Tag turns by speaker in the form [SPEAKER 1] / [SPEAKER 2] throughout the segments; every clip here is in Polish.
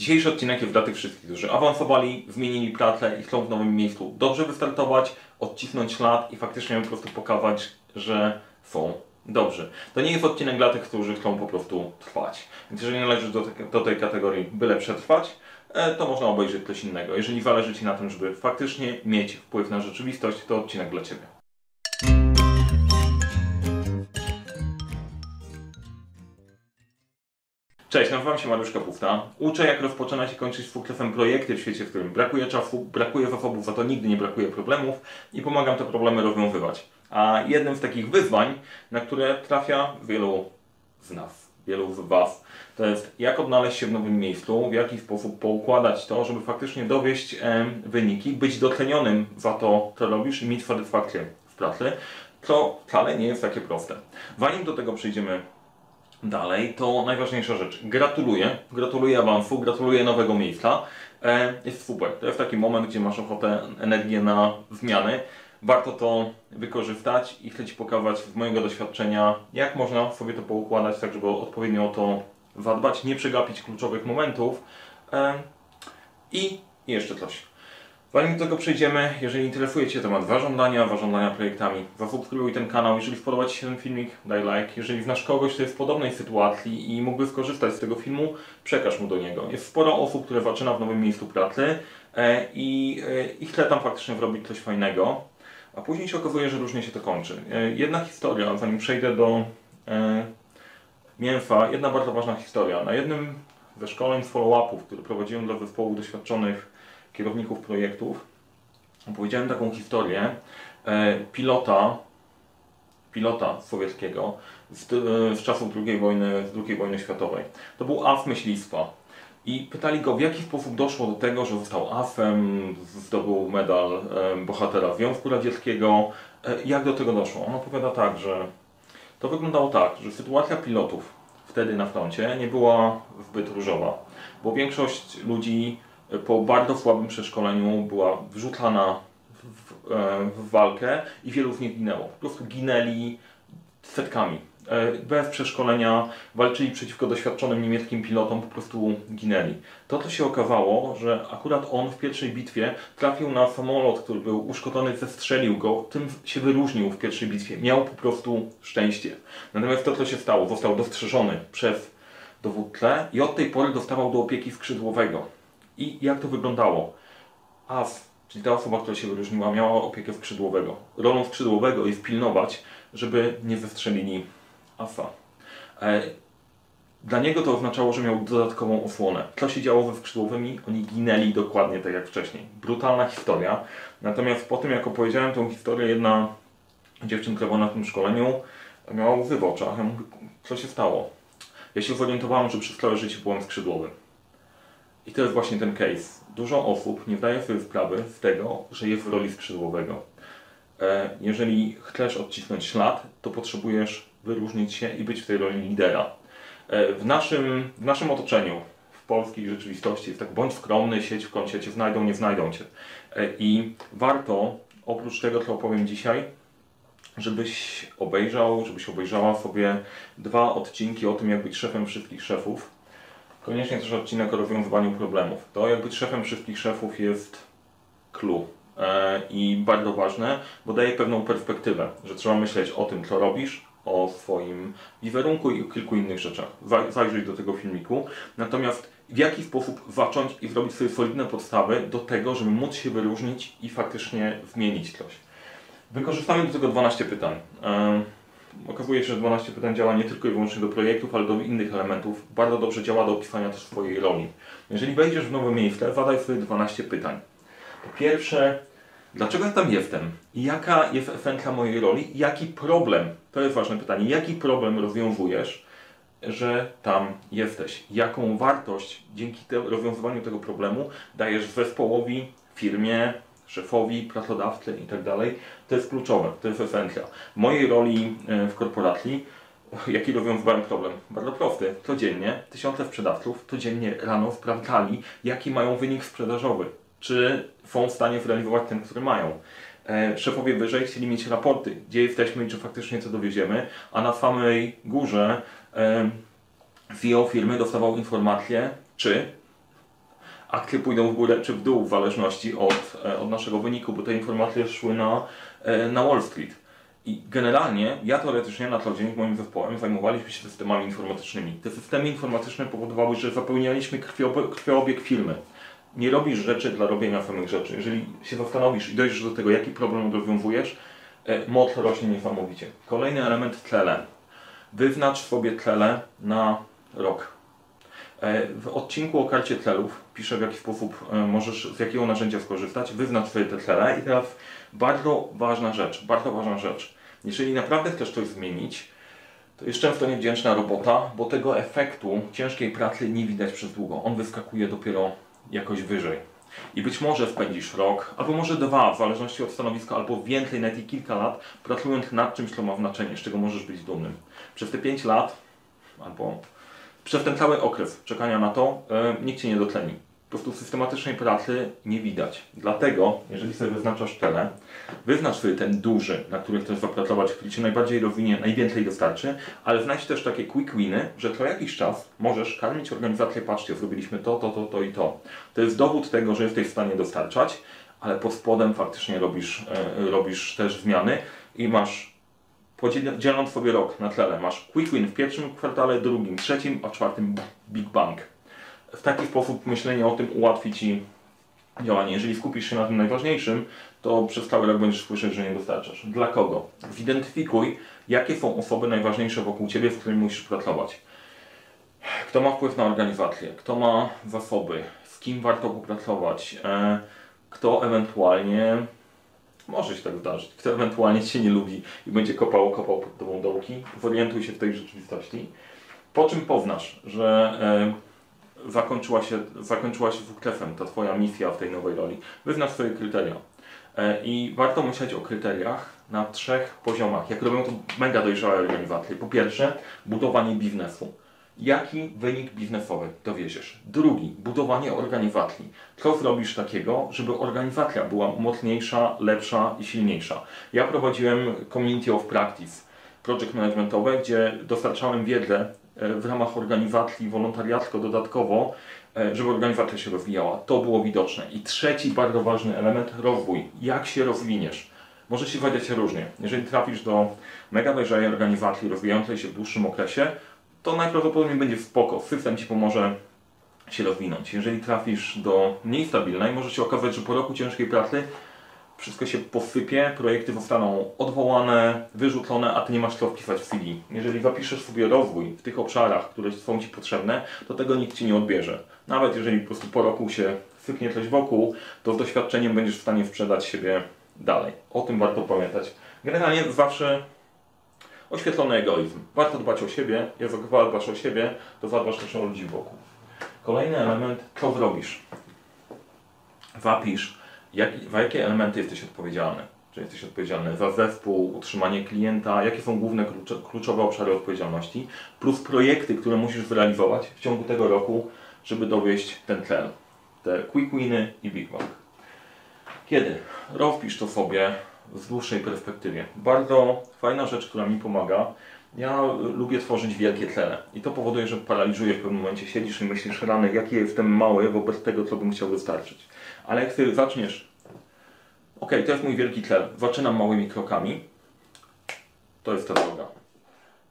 [SPEAKER 1] Dzisiejszy odcinek jest dla tych wszystkich, którzy awansowali, zmienili pracę i chcą w nowym miejscu dobrze wystartować, odcisnąć ślad i faktycznie po prostu pokazać, że są dobrzy. To nie jest odcinek dla tych, którzy chcą po prostu trwać. Więc jeżeli należysz do, te, do tej kategorii byle przetrwać, e, to można obejrzeć coś innego. Jeżeli zależy Ci na tym, żeby faktycznie mieć wpływ na rzeczywistość, to odcinek dla Ciebie. Cześć, nazywam się Mariusz Kapufta. Uczę jak rozpoczynać i kończyć z sukcesem projekty w świecie, w którym brakuje czasu, brakuje zasobów, za to nigdy nie brakuje problemów i pomagam te problemy rozwiązywać. A jednym z takich wyzwań, na które trafia wielu z nas, wielu z Was, to jest jak odnaleźć się w nowym miejscu, w jaki sposób poukładać to, żeby faktycznie dowieść e, wyniki, być docenionym za to, co robisz i mieć satysfakcję w pracy, co wcale nie jest takie proste. Zanim do tego przejdziemy dalej, to najważniejsza rzecz. Gratuluję. Gratuluję awansu, gratuluję nowego miejsca. E, jest super. To jest taki moment, gdzie masz ochotę, energię na zmiany. Warto to wykorzystać i chcę Ci pokazać z mojego doświadczenia, jak można sobie to poukładać, tak żeby odpowiednio o to zadbać, nie przegapić kluczowych momentów. E, I jeszcze coś. Zanim do tego przejdziemy, jeżeli interesuje Cię temat zarządzania, zarządzania projektami, zasubskrybuj ten kanał. Jeżeli spodoba Ci się ten filmik, daj like. Jeżeli znasz kogoś, kto jest w podobnej sytuacji i mógłby skorzystać z tego filmu, przekaż mu do niego. Jest sporo osób, które zaczyna w nowym miejscu pracy e, i, e, i chce tam faktycznie zrobić coś fajnego, a później się okazuje, że różnie się to kończy. E, jedna historia, zanim przejdę do mięsa, jedna bardzo ważna historia. Na jednym ze szkoleń follow-upów, które prowadziłem dla zespołów doświadczonych kierowników projektów, opowiedziałem taką historię e, pilota, pilota sowieckiego z, e, z czasów II wojny, z II wojny światowej. To był as myślistwa. I pytali go, w jaki sposób doszło do tego, że został asem, zdobył medal e, bohatera Związku Radzieckiego. Jak do tego doszło? On opowiada tak, że to wyglądało tak, że sytuacja pilotów wtedy na froncie nie była zbyt różowa, bo większość ludzi po bardzo słabym przeszkoleniu była wrzucana w, e, w, walkę i wielu z nich ginęło. Po prostu ginęli setkami. E, bez przeszkolenia walczyli przeciwko doświadczonym niemieckim pilotom, po prostu ginęli. To, co się okazało, że akurat on w pierwszej bitwie trafił na samolot, który był uszkodzony, zestrzelił go, tym się wyróżnił w pierwszej bitwie. Miał po prostu szczęście. Natomiast to, co się stało, został dostrzeżony przez dowódcę i od tej pory dostawał do opieki skrzydłowego i jak to wyglądało? AF, czyli ta osoba, która się wyróżniła, miała opiekę skrzydłowego. Rolą skrzydłowego jest pilnować, żeby nie zestrzelili AFA. E, dla niego to oznaczało, że miał dodatkową osłonę. Co się działo ze skrzydłowymi? Oni ginęli dokładnie tak jak wcześniej. Brutalna historia. Natomiast po tym, jak opowiedziałem tą historię, jedna dziewczynka była na tym szkoleniu, miała łzy w oczach. Ja mówię, co się stało? Ja się zorientowałem, że przez całe życie byłem skrzydłowym. I to jest właśnie ten case. Dużo osób nie zdaje sobie sprawy z tego, że jest w roli skrzydłowego. E, jeżeli chcesz odcisnąć ślad, to potrzebujesz wyróżnić się i być w tej roli lidera. E, w naszym, w naszym otoczeniu, w polskiej rzeczywistości jest tak, bądź skromny, siedź w kącie, cię znajdą, nie znajdą cię. E, I warto, oprócz tego, co opowiem dzisiaj, żebyś obejrzał, żebyś obejrzała sobie dwa odcinki o tym, jak być szefem wszystkich szefów koniecznie też odcinek o rozwiązywaniu problemów. To jak być szefem wszystkich szefów jest clue e, i bardzo ważne, bo daje pewną perspektywę, że trzeba myśleć o tym, co robisz, o swoim wizerunku i o kilku innych rzeczach. Zajrzyj do tego filmiku. Natomiast w jaki sposób zacząć i zrobić sobie solidne podstawy do tego, żeby móc się wyróżnić i faktycznie zmienić coś. Wykorzystamy do tego 12 pytań. Okazuje się, że 12 pytań działa nie tylko i wyłącznie do projektów, ale do innych elementów. Bardzo dobrze działa do opisania też swojej roli. Jeżeli wejdziesz w nowe miejsce, zadaj sobie 12 pytań. Po pierwsze, dlaczego ja tam jestem? Jaka jest esencja mojej roli? Jaki problem, to jest ważne pytanie, jaki problem rozwiązujesz, że tam jesteś? Jaką wartość dzięki te, rozwiązywaniu tego problemu dajesz zespołowi, firmie, szefowi, pracodawcy i tak dalej, to jest kluczowe, to jest esencja. W mojej roli e, w korporacji, jaki rozwiązywałem problem? Bardzo prosty. Codziennie tysiące sprzedawców codziennie rano sprawdzali, jaki mają wynik sprzedażowy. Czy są w stanie zrealizować ten, który mają. E, szefowie wyżej chcieli mieć raporty, gdzie jesteśmy i czy faktycznie co dowieziemy, a na samej górze e, CEO firmy dostawał informację, czy akcje pójdą w górę czy w dół w zależności od, e, od naszego wyniku, bo te informacje szły na, e, na Wall Street. I generalnie ja teoretycznie na co dzień moim zespołem zajmowaliśmy się systemami informatycznymi. Te systemy informatyczne powodowały, że zapełnialiśmy krwiobieg, krwiobieg firmy. Nie robisz rzeczy dla robienia samych rzeczy. Jeżeli się zastanowisz i dojdziesz do tego, jaki problem rozwiązujesz, e, moc rośnie niesamowicie. Kolejny element cele. Wyznacz sobie cele na rok. E, W odcinku o karcie celów piszę w jaki sposób e, możesz, z jakiego narzędzia skorzystać, wyznacz sobie te cele i teraz bardzo ważna rzecz, bardzo ważna rzecz. Jeżeli naprawdę chcesz coś zmienić, to jest często niewdzięczna robota, bo tego efektu ciężkiej pracy nie widać przez długo. On wyskakuje dopiero jakoś wyżej. I być może spędzisz rok, albo może dwa, w zależności od stanowiska, albo więcej, nawet i kilka lat, pracując nad czymś, co ma znaczenie, z czego możesz być dumnym. Przez te 5 lat, albo przez ten cały okres czekania na to, e, nikt Cię nie dotleni. Po prostu systematycznej pracy nie widać. Dlatego, jeżeli sobie wyznaczasz cele, wyznacz sobie ten duży, na który chcesz zapracować, który Cię najbardziej rozwinie, najwięcej dostarczy, ale znajdź też takie quick winy, że co jakiś czas możesz karmić organizację, patrzcie, zrobiliśmy to, to, to, to i to. To jest dowód tego, że jesteś w stanie dostarczać, ale pod spodem faktycznie robisz, e, robisz też zmiany i masz podzieląc sobie rok na tle, masz quick win w pierwszym kwartale, drugim, trzecim, a czwartym big bang. W taki sposób myślenie o tym ułatwi Ci działanie. Jeżeli skupisz się na tym najważniejszym, to przez cały rok będziesz słyszeć, że nie dostarczasz. Dla kogo? Zidentyfikuj, jakie są osoby najważniejsze wokół Ciebie, z którymi musisz pracować. Kto ma wpływ na organizację, kto ma zasoby, z kim warto popracować, e, kto ewentualnie może się tak zdarzyć. Kto ewentualnie Cię nie lubi i będzie kopał, kopał pod Tobą dołki, zorientuj się w tej rzeczywistości. Po czym poznasz, że e, zakończyła, się, zakończyła się sukcesem ta Twoja misja w tej nowej roli. Wyznasz swoje kryteria. E, I warto myśleć o kryteriach na trzech poziomach, jak robią to mega dojrzałe organizacje. Po pierwsze, budowanie biznesu jaki wynik biznesowy dowieziesz. Drugi, budowanie organizacji. Co zrobisz takiego, żeby organizacja była mocniejsza, lepsza i silniejsza. Ja prowadziłem Community of Practice, project managementowe, gdzie dostarczałem wiedzę e, w ramach organizacji wolontariacko dodatkowo, e, żeby organizacja się rozwijała. To było widoczne. I trzeci bardzo ważny element, rozwój. Jak się rozwiniesz? Może się wadziać różnie. Jeżeli trafisz do mega dojrzałej organizacji rozwijającej się w dłuższym okresie, to najprawdopodobniej będzie spoko. System Ci pomoże się rozwinąć. Jeżeli trafisz do mniej stabilnej, może się okazać, że po roku ciężkiej pracy wszystko się posypie, projekty zostaną odwołane, wyrzucone, a Ty nie masz co wpisać w CV. Jeżeli zapiszesz sobie rozwój w tych obszarach, które są Ci potrzebne, to tego nikt Ci nie odbierze. Nawet jeżeli po prostu po roku się sypnie coś wokół, to z doświadczeniem będziesz w stanie sprzedać siebie dalej. O tym warto pamiętać. Generalnie zawsze Oświetlony egoizm. Warto dbać o siebie. Jak dbasz o siebie, to zadbasz też o ludzi wokół. Kolejny element, co zrobisz? Wapisz, jak, za jakie elementy jesteś odpowiedzialny. Czy jesteś odpowiedzialny za zespół, utrzymanie klienta, jakie są główne kluczowe obszary odpowiedzialności, plus projekty, które musisz zrealizować w ciągu tego roku, żeby dowieść ten cel. Te quick winy i big bang. Kiedy? Rozpisz to sobie w dłuższej perspektywie. Bardzo fajna rzecz, która mi pomaga. Ja lubię tworzyć wielkie cele i to powoduje, że paraliżuje w pewnym momencie. Siedzisz i myślisz, rany, jaki jestem mały wobec tego, co bym chciał dostarczyć. Ale jak ty zaczniesz, ok, to jest mój wielki cel, zaczynam małymi krokami, to jest ta droga.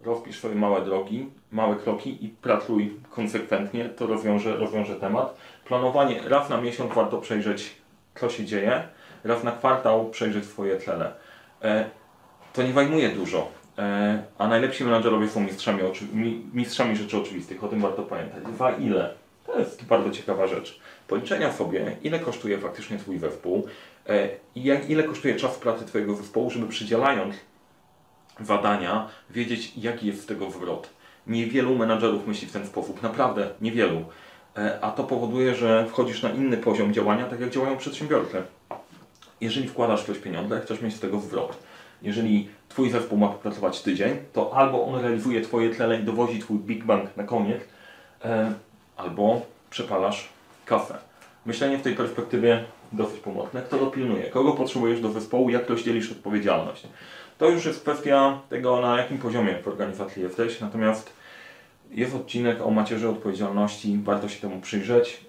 [SPEAKER 1] Rozpisz swoje małe drogi, małe kroki i pracuj konsekwentnie, to rozwiąże, rozwiąże temat. Planowanie raz na miesiąc warto przejrzeć, co się dzieje raz na kwartał przejrzeć swoje cele. E, to nie zajmuje dużo, e, a najlepsi menadżerowie są mistrzami, mistrzami rzeczy oczywistych, o tym warto pamiętać. Za ile? To jest bardzo ciekawa rzecz. Policzenia sobie, ile kosztuje faktycznie Twój zespół e, i jak, ile kosztuje czas pracy Twojego zespołu, żeby przydzielając zadania, wiedzieć jaki jest z tego zwrot. Niewielu menadżerów myśli w ten sposób, naprawdę niewielu. A to powoduje, że wchodzisz na inny poziom działania, tak jak działają przedsiębiorcy jeżeli wkładasz ktoś pieniądze, chcesz mieć z tego zwrot. Jeżeli Twój zespół ma popracować tydzień, to albo on realizuje Twoje tlele i dowozi Twój Big Bang na koniec, e, albo przepalasz kasę. Myślenie w tej perspektywie dosyć pomocne. Kto dopilnuje? Kogo potrzebujesz do zespołu? Jak rozdzielisz odpowiedzialność? To już jest kwestia tego, na jakim poziomie w organizacji jesteś. Natomiast jest odcinek o macierzy odpowiedzialności. Warto się temu przyjrzeć.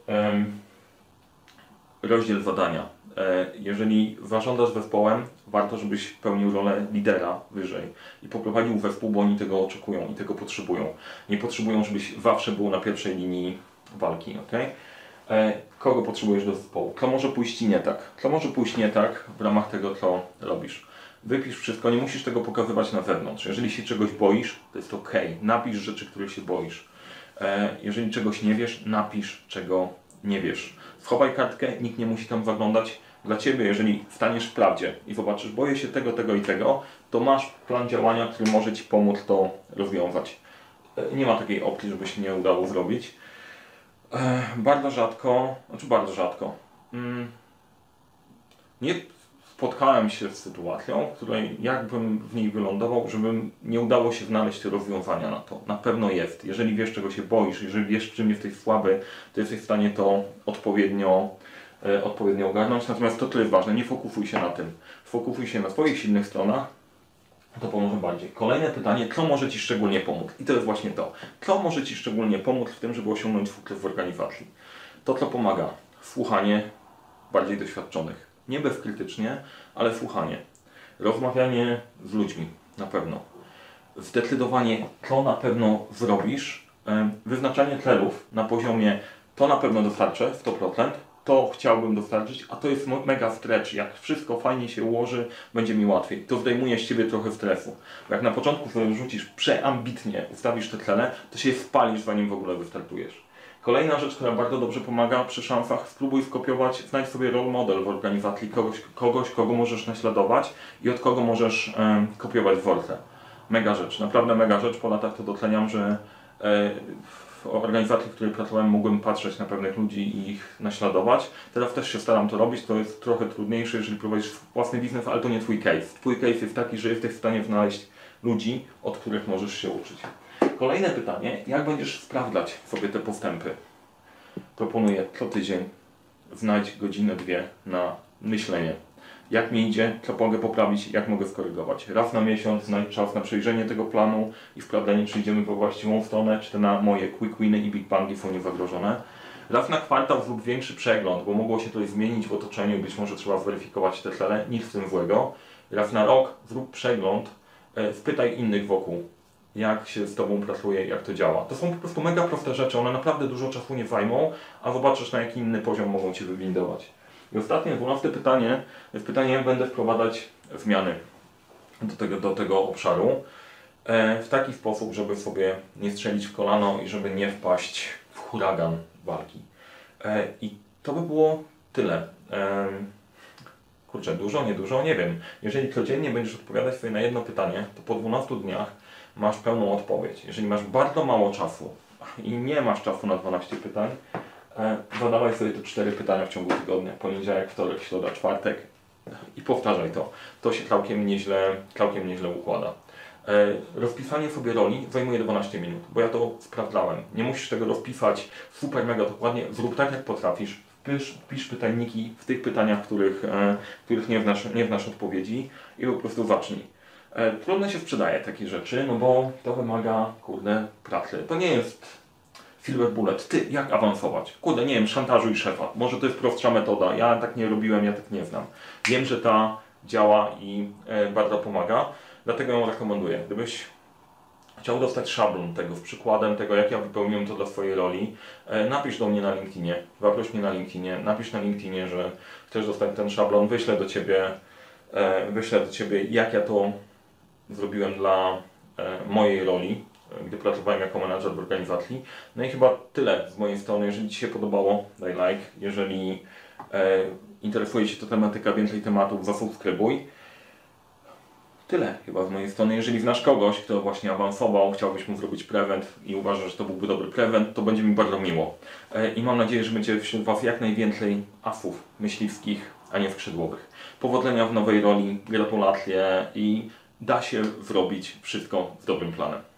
[SPEAKER 1] rozdziel zadania. E, jeżeli zarządzasz zespołem, warto, żebyś pełnił rolę lidera wyżej i poprowadził zespół, bo oni tego oczekują i tego potrzebują. Nie potrzebują, żebyś zawsze był na pierwszej linii walki, ok? Kogo potrzebujesz do zespołu? Co może pójść nie tak? Co może pójść nie tak w ramach tego, co robisz? Wypisz wszystko, nie musisz tego pokazywać na zewnątrz. Jeżeli się czegoś boisz, to jest ok. Napisz rzeczy, których się boisz. E, jeżeli czegoś nie wiesz, napisz, czego nie wiesz. Schowaj kartkę, nikt nie musi tam zaglądać. Dla Ciebie, jeżeli staniesz w prawdzie i zobaczysz, boję się tego, tego i tego, to masz plan działania, który może Ci pomóc to rozwiązać. E, nie ma takiej opcji, żeby się nie udało zrobić. E, bardzo rzadko, znaczy bardzo rzadko. Mm, nie spotkałem się z sytuacją, w której jakbym w niej wylądował, żebym nie udało się znaleźć rozwiązania na to. Na pewno jest. Jeżeli wiesz, czego się boisz, jeżeli wiesz, czym jesteś słaby, to jesteś w stanie to odpowiednio, e, odpowiednio ogarnąć. Natomiast to, co jest ważne, nie fokusuj się na tym. Fokusuj się na swoich silnych stronach, to pomoże bardziej. Kolejne pytanie, co może Ci szczególnie pomóc? I to jest właśnie to. Co może Ci szczególnie pomóc w tym, żeby osiągnąć sukces w organizacji? To, co pomaga, słuchanie bardziej doświadczonych nie bezkrytycznie, ale słuchanie. Rozmawianie z ludźmi, na pewno. Zdecydowanie, co na pewno zrobisz. Wyznaczanie celów na poziomie to na pewno dostarczę 100%, to chciałbym dostarczyć, a to jest mega stretch. Jak wszystko fajnie się ułoży, będzie mi łatwiej. To zdejmuje z Ciebie trochę stresu. Bo jak na początku sobie rzucisz przeambitnie, ustawisz te cele, to się spalisz, zanim w ogóle wystartujesz. Kolejna rzecz, która bardzo dobrze pomaga przy szansach, spróbuj skopiować, znajdź sobie role model w organizacji, kogoś, kogoś kogo możesz naśladować i od kogo możesz e, kopiować worce. Mega rzecz, naprawdę mega rzecz. Po latach to doceniam, że e, w organizacji, w której pracowałem, mogłem patrzeć na pewnych ludzi i ich naśladować. Teraz też się staram to robić, to jest trochę trudniejsze, jeżeli prowadzisz własny biznes, ale to nie Twój case. Twój case jest taki, że jesteś w stanie znaleźć ludzi, od których możesz się uczyć. Kolejne pytanie, jak będziesz sprawdzać sobie te postępy? Proponuję co tydzień znajdź godzinę, dwie na myślenie. Jak mi idzie, co mogę poprawić, jak mogę skorygować. Raz na miesiąc znajdź czas na przejrzenie tego planu i sprawdzenie, czy idziemy po właściwą stronę, czy te na moje quick winy i big bangi są niezagrożone. Raz na kwartał zrób większy przegląd, bo mogło się coś zmienić w otoczeniu, być może trzeba zweryfikować te cele, nic w tym złego. Raz na rok zrób przegląd, e, spytaj innych wokół, jak się z Tobą pracuje, jak to działa. To są po prostu mega proste rzeczy, one naprawdę dużo czasu nie zajmą, a zobaczysz na jaki inny poziom mogą Cię wywindować. I ostatnie, dwunaste pytanie, jest pytanie, jak będę wprowadzać zmiany do tego, do tego obszaru e, w taki sposób, żeby sobie nie strzelić w kolano i żeby nie wpaść w huragan walki. E, I to by było tyle. E, kurczę, dużo, niedużo, nie wiem. Jeżeli codziennie będziesz odpowiadać sobie na jedno pytanie, to po 12 dniach masz pełną odpowiedź. Jeżeli masz bardzo mało czasu i nie masz czasu na 12 pytań, e, zadawaj sobie te 4 pytania w ciągu tygodnia. Poniedziałek, wtorek, środa, czwartek i powtarzaj to. To się całkiem nieźle, całkiem nieźle układa. E, rozpisanie sobie roli zajmuje 12 minut, bo ja to sprawdzałem. Nie musisz tego rozpisać super mega dokładnie. Zrób tak, jak potrafisz. Pisz, pisz pytajniki w tych pytaniach, których, e, których nie, wnasz, nie wnasz odpowiedzi i po prostu zacznij. E, trudno się sprzedaje takie rzeczy, no bo to wymaga, kurde, pracy. To nie jest silver bullet. Ty, jak awansować? Kurde, nie wiem, szantażuj szefa. Może to jest prostsza metoda. Ja tak nie robiłem, ja tak nie znam. Wiem, że ta działa i e, bardzo pomaga, dlatego ją rekomenduję. Gdybyś chciał dostać szablon tego, z przykładem tego, jak ja wypełniłem to dla swojej roli, e, napisz do mnie na LinkedInie, zaproś mnie na LinkedInie, napisz na LinkedInie, że chcesz dostać ten szablon, wyślę do Ciebie, wyślę do Ciebie, jak ja to zrobiłem dla e, mojej roli, e, gdy pracowałem jako menadżer w organizacji. No i chyba tyle z mojej strony. Jeżeli Ci się podobało, daj like. Jeżeli e, interesuje Cię ta tematyka, więcej tematów, zasubskrybuj. Tyle chyba z mojej strony. Jeżeli znasz kogoś, kto właśnie awansował, chciałbyś mu zrobić prevent i uważasz, że to byłby dobry prevent, to będzie mi bardzo miło. I mam nadzieję, że będzie wśród Was jak najwięcej asów myśliwskich, a nie skrzydłowych. Powodzenia w nowej roli, gratulacje i da się zrobić wszystko z dobrym planem.